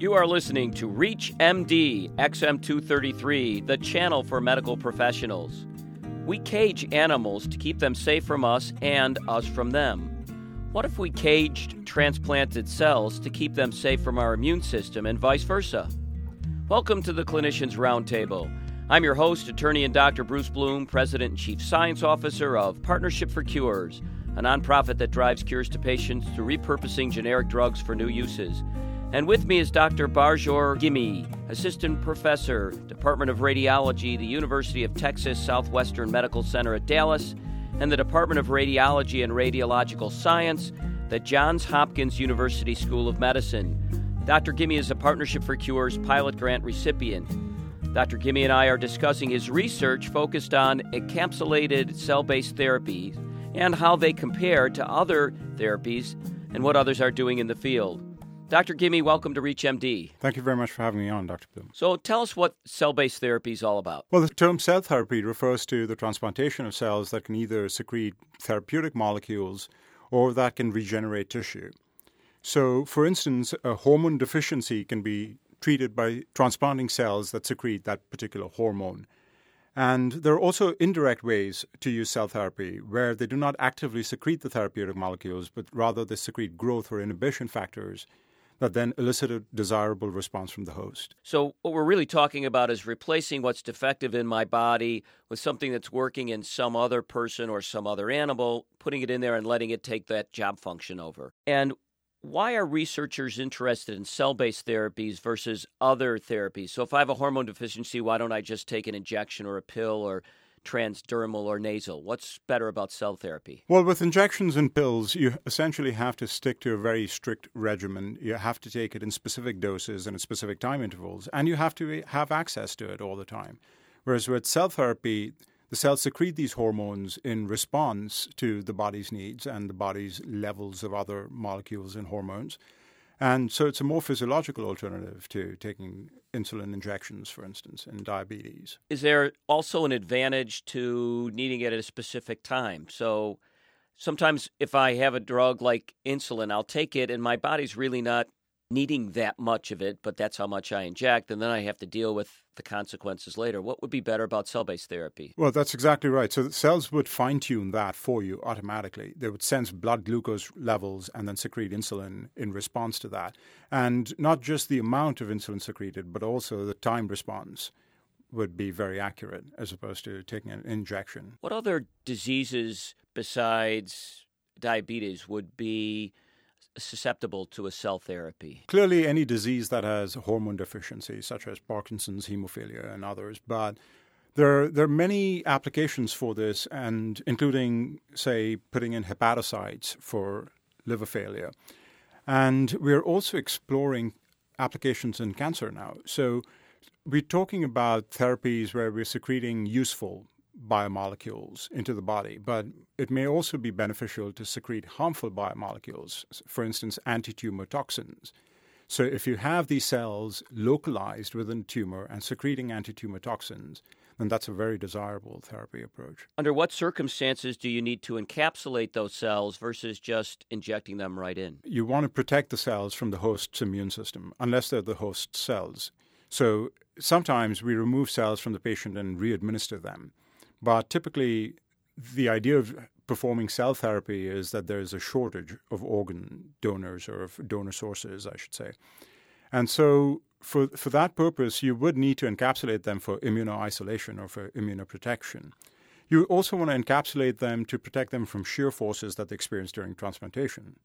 You are listening to ReachMD XM233, the channel for medical professionals. We cage animals to keep them safe from us and us from them. What if we caged transplanted cells to keep them safe from our immune system and vice versa? Welcome to the Clinicians Roundtable. I'm your host, attorney and Dr. Bruce Bloom, President and Chief Science Officer of Partnership for Cures, a nonprofit that drives cures to patients through repurposing generic drugs for new uses. And with me is Dr. Barjor Gimi, Assistant Professor, Department of Radiology, the University of Texas Southwestern Medical Center at Dallas, and the Department of Radiology and Radiological Science, the Johns Hopkins University School of Medicine. Dr. Gimi is a Partnership for Cures pilot grant recipient. Dr. Gimi and I are discussing his research focused on encapsulated cell based therapies and how they compare to other therapies and what others are doing in the field. Dr. Gimi, welcome to ReachMD. Thank you very much for having me on, Dr. Bloom. So tell us what cell based therapy is all about. Well, the term cell therapy refers to the transplantation of cells that can either secrete therapeutic molecules or that can regenerate tissue. So, for instance, a hormone deficiency can be treated by transplanting cells that secrete that particular hormone. And there are also indirect ways to use cell therapy where they do not actively secrete the therapeutic molecules, but rather they secrete growth or inhibition factors that then elicit a desirable response from the host. So, what we're really talking about is replacing what's defective in my body with something that's working in some other person or some other animal, putting it in there and letting it take that job function over. And why are researchers interested in cell based therapies versus other therapies? So, if I have a hormone deficiency, why don't I just take an injection or a pill or transdermal or nasal? What's better about cell therapy? Well, with injections and pills, you essentially have to stick to a very strict regimen. You have to take it in specific doses and at specific time intervals, and you have to have access to it all the time. Whereas with cell therapy, the cells secrete these hormones in response to the body's needs and the body's levels of other molecules and hormones. And so it's a more physiological alternative to taking insulin injections, for instance, in diabetes. Is there also an advantage to needing it at a specific time? So sometimes if I have a drug like insulin, I'll take it and my body's really not needing that much of it, but that's how much I inject, and then I have to deal with the consequences later. What would be better about cell based therapy? Well, that's exactly right. So the cells would fine tune that for you automatically. They would sense blood glucose levels and then secrete insulin in response to that. And not just the amount of insulin secreted, but also the time response would be very accurate as opposed to taking an injection. What other diseases besides diabetes would be susceptible to a cell therapy? Clearly, any disease that has hormone deficiency, such as Parkinson's, hemophilia, and others, but there, there are many applications for this, and including, say, putting in hepatocytes for liver failure. And we're also exploring applications in cancer now. So we're talking about therapies where we're secreting useful biomolecules into the body, but it may also be beneficial to secrete harmful biomolecules, for instance, anti-tumor toxins. So if you have these cells localized within tumor and secreting anti-tumor toxins, then that's a very desirable therapy approach. Under what circumstances do you need to encapsulate those cells versus just injecting them right in? You want to protect the cells from the host's immune system, unless they're the host cells. So sometimes we remove cells from the patient and re-administer them. But typically, the idea of performing cell therapy is that there is a shortage of organ donors or of donor sources, I should say. And so, for, for that purpose, you would need to encapsulate them for immunoisolation or for immunoprotection. You also want to encapsulate them to protect them from shear forces that they experience during transplantation.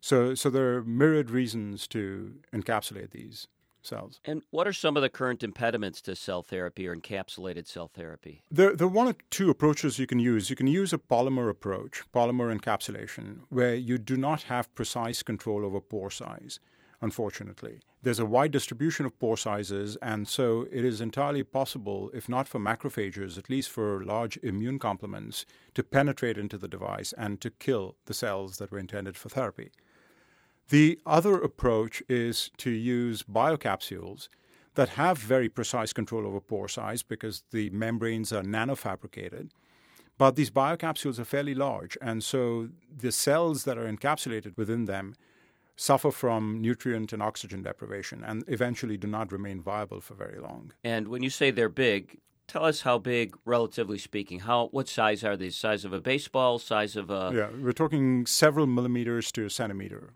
So, so there are myriad reasons to encapsulate these cells. And what are some of the current impediments to cell therapy or encapsulated cell therapy? There, there are one or two approaches you can use. You can use a polymer approach, polymer encapsulation, where you do not have precise control over pore size, unfortunately. There's a wide distribution of pore sizes, and so it is entirely possible, if not for macrophages, at least for large immune complements, to penetrate into the device and to kill the cells that were intended for therapy. The other approach is to use biocapsules that have very precise control over pore size because the membranes are nanofabricated. But these biocapsules are fairly large, and so the cells that are encapsulated within them suffer from nutrient and oxygen deprivation and eventually do not remain viable for very long. And when you say they're big, tell us how big, relatively speaking. How what size are these? Size of a baseball? Size of a? Yeah, we're talking several millimeters to a centimeter.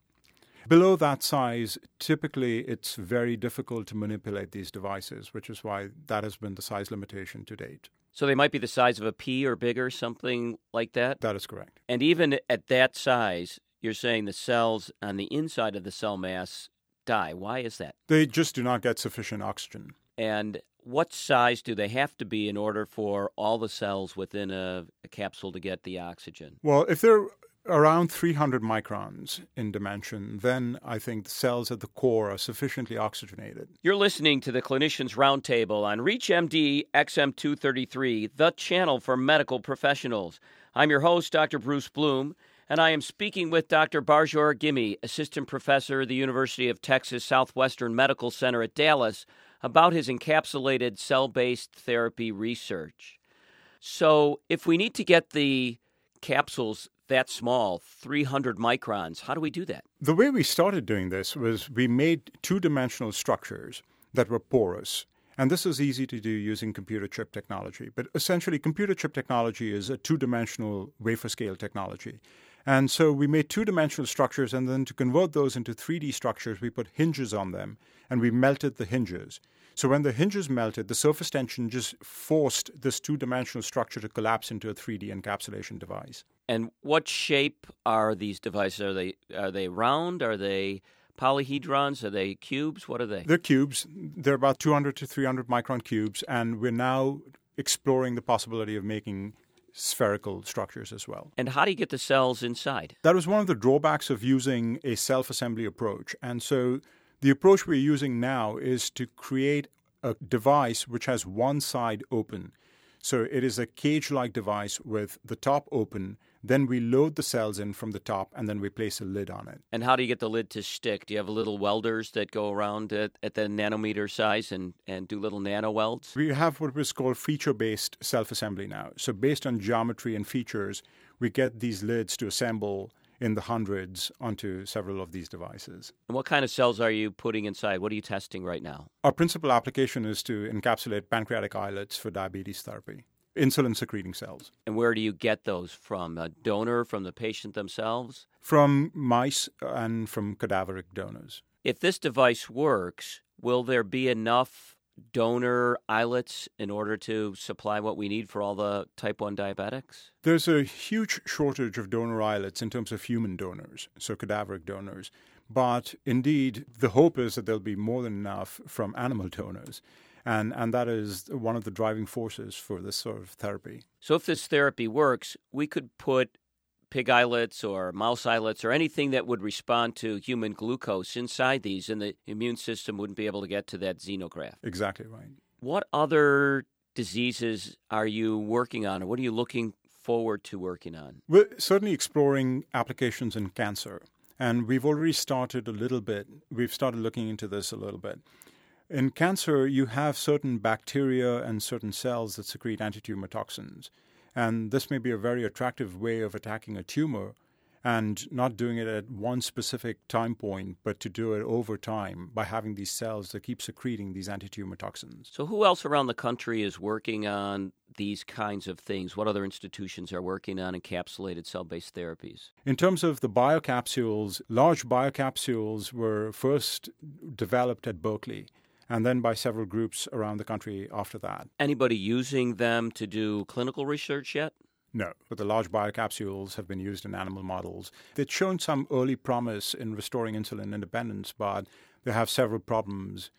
Below that size, typically it's very difficult to manipulate these devices, which is why that has been the size limitation to date. So they might be the size of a pea or bigger, something like that? That is correct. And even at that size, you're saying the cells on the inside of the cell mass die. Why is that? They just do not get sufficient oxygen. And what size do they have to be in order for all the cells within a, a capsule to get the oxygen? Well, if they're around 300 microns in dimension, then I think the cells at the core are sufficiently oxygenated. You're listening to the Clinicians Roundtable on ReachMD XM233, the channel for medical professionals. I'm your host, Dr. Bruce Bloom, and I am speaking with Dr. Barjor Gimi, Assistant Professor at the University of Texas Southwestern Medical Center at Dallas, about his encapsulated cell based therapy research. So, if we need to get the capsules that small, 300 microns, how do we do that? The way we started doing this was we made two dimensional structures that were porous. And this is easy to do using computer chip technology. But essentially, computer chip technology is a two dimensional wafer scale technology. And so we made two dimensional structures, and then to convert those into 3D structures, we put hinges on them and we melted the hinges. So when the hinges melted, the surface tension just forced this two dimensional structure to collapse into a 3D encapsulation device. And what shape are these devices? Are they are they round? Are they polyhedrons? Are they cubes? What are they? They're cubes. They're about 200 to 300 micron cubes, and we're now exploring the possibility of making spherical structures as well. And how do you get the cells inside? That was one of the drawbacks of using a self assembly approach. And so the approach we're using now is to create a device which has one side open. So it is a cage like device with the top open. Then we load the cells in from the top and then we place a lid on it. And how do you get the lid to stick? Do you have little welders that go around at, at the nanometer size and, and do little nano welds? We have what was called feature based self assembly now. So, based on geometry and features, we get these lids to assemble in the hundreds onto several of these devices. And what kind of cells are you putting inside? What are you testing right now? Our principal application is to encapsulate pancreatic islets for diabetes therapy, insulin secreting cells. And where do you get those from? A donor, from the patient themselves? From mice and from cadaveric donors. If this device works, will there be enough donor islets in order to supply what we need for all the type 1 diabetics? There's a huge shortage of donor islets in terms of human donors, so cadaveric donors. But indeed, the hope is that there'll be more than enough from animal donors. And, and that is one of the driving forces for this sort of therapy. So, if this therapy works, we could put pig islets or mouse islets or anything that would respond to human glucose inside these, and the immune system wouldn't be able to get to that xenograft. Exactly right. What other diseases are you working on, or what are you looking forward to working on? We're certainly exploring applications in cancer, and we've already started a little bit. We've started looking into this a little bit. In cancer, you have certain bacteria and certain cells that secrete antitumor toxins. And this may be a very attractive way of attacking a tumor and not doing it at one specific time point, but to do it over time by having these cells that keep secreting these anti-tumor toxins. So, who else around the country is working on these kinds of things? What other institutions are working on encapsulated cell based therapies? In terms of the biocapsules, large biocapsules were first developed at Berkeley and then by several groups around the country after that. Anybody using them to do clinical research yet? No, but the large biocapsules have been used in animal models. They've shown some early promise in restoring insulin independence, but they have several problems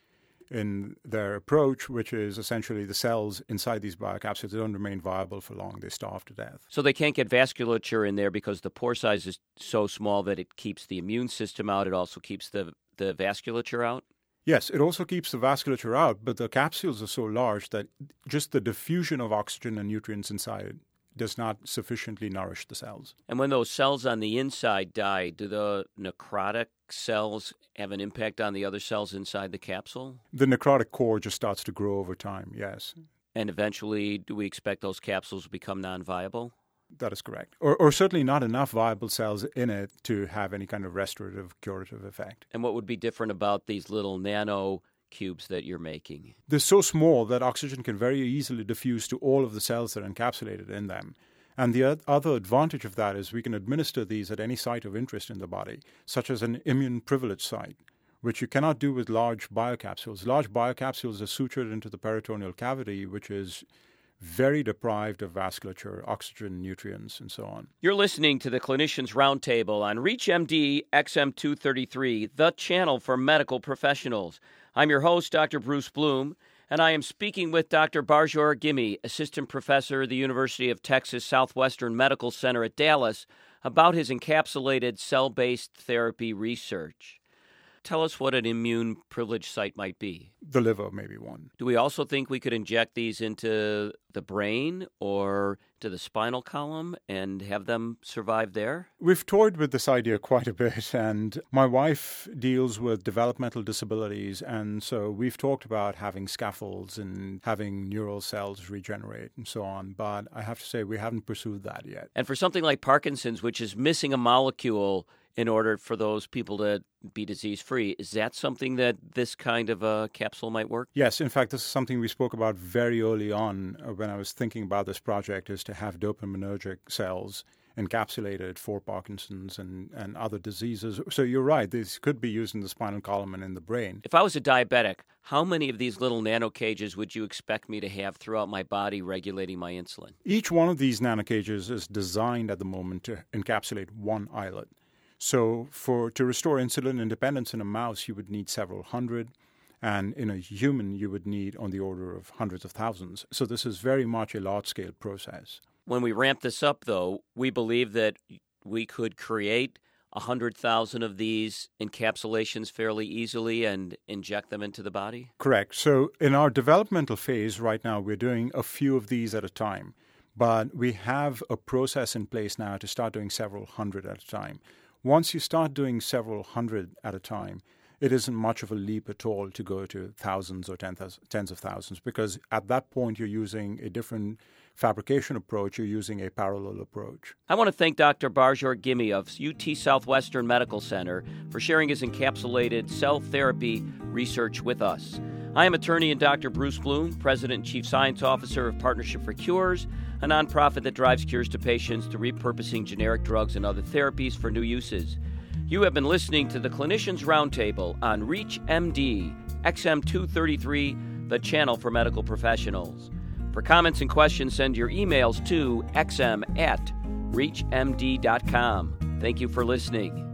in their approach, which is essentially the cells inside these biocapsules don't remain viable for long. They starve to death. So they can't get vasculature in there because the pore size is so small that it keeps the immune system out. It also keeps the, the vasculature out? Yes, it also keeps the vasculature out, but the capsules are so large that just the diffusion of oxygen and nutrients inside does not sufficiently nourish the cells. And when those cells on the inside die, do the necrotic cells have an impact on the other cells inside the capsule? The necrotic core just starts to grow over time, yes. And eventually, do we expect those capsules to become non viable? That is correct. Or, or certainly not enough viable cells in it to have any kind of restorative, curative effect. And what would be different about these little nano cubes that you're making? They're so small that oxygen can very easily diffuse to all of the cells that are encapsulated in them. And the other advantage of that is we can administer these at any site of interest in the body, such as an immune privileged site, which you cannot do with large biocapsules. Large biocapsules are sutured into the peritoneal cavity, which is very deprived of vasculature, oxygen, nutrients, and so on. You're listening to the Clinicians Roundtable on ReachMD XM233, the channel for medical professionals. I'm your host, Dr. Bruce Bloom, and I am speaking with Dr. Barjor Gimi, Assistant Professor at the University of Texas Southwestern Medical Center at Dallas, about his encapsulated cell based therapy research. Tell us what an immune privileged site might be. The liver, maybe one. Do we also think we could inject these into the brain or to the spinal column and have them survive there? We've toyed with this idea quite a bit, and my wife deals with developmental disabilities, and so we've talked about having scaffolds and having neural cells regenerate and so on, but I have to say we haven't pursued that yet. And for something like Parkinson's, which is missing a molecule in order for those people to be disease free. Is that something that this kind of a capsule might work? Yes. In fact, this is something we spoke about very early on uh, when I was thinking about this project is to have dopaminergic cells encapsulated for Parkinson's and, and other diseases. So you're right, these could be used in the spinal column and in the brain. If I was a diabetic, how many of these little nano cages would you expect me to have throughout my body regulating my insulin? Each one of these nano cages is designed at the moment to encapsulate one islet. So, for to restore insulin independence in a mouse, you would need several hundred, and in a human, you would need on the order of hundreds of thousands. So, this is very much a large scale process. When we ramp this up, though, we believe that we could create 100,000 of these encapsulations fairly easily and inject them into the body? Correct. So, in our developmental phase right now, we're doing a few of these at a time. But we have a process in place now to start doing several hundred at a time. Once you start doing several hundred at a time, it isn't much of a leap at all to go to thousands or tens of thousands because at that point you're using a different fabrication approach, you're using a parallel approach. I want to thank Dr. Barjor Gimi of UT Southwestern Medical Center for sharing his encapsulated cell therapy research with us. I am attorney and Dr. Bruce Bloom, President and Chief Science Officer of Partnership for Cures a nonprofit that drives cures to patients through repurposing generic drugs and other therapies for new uses. You have been listening to the Clinicians Roundtable on ReachMD XM233, the channel for medical professionals. For comments and questions, send your emails to xm at reachmd.com. Thank you for listening.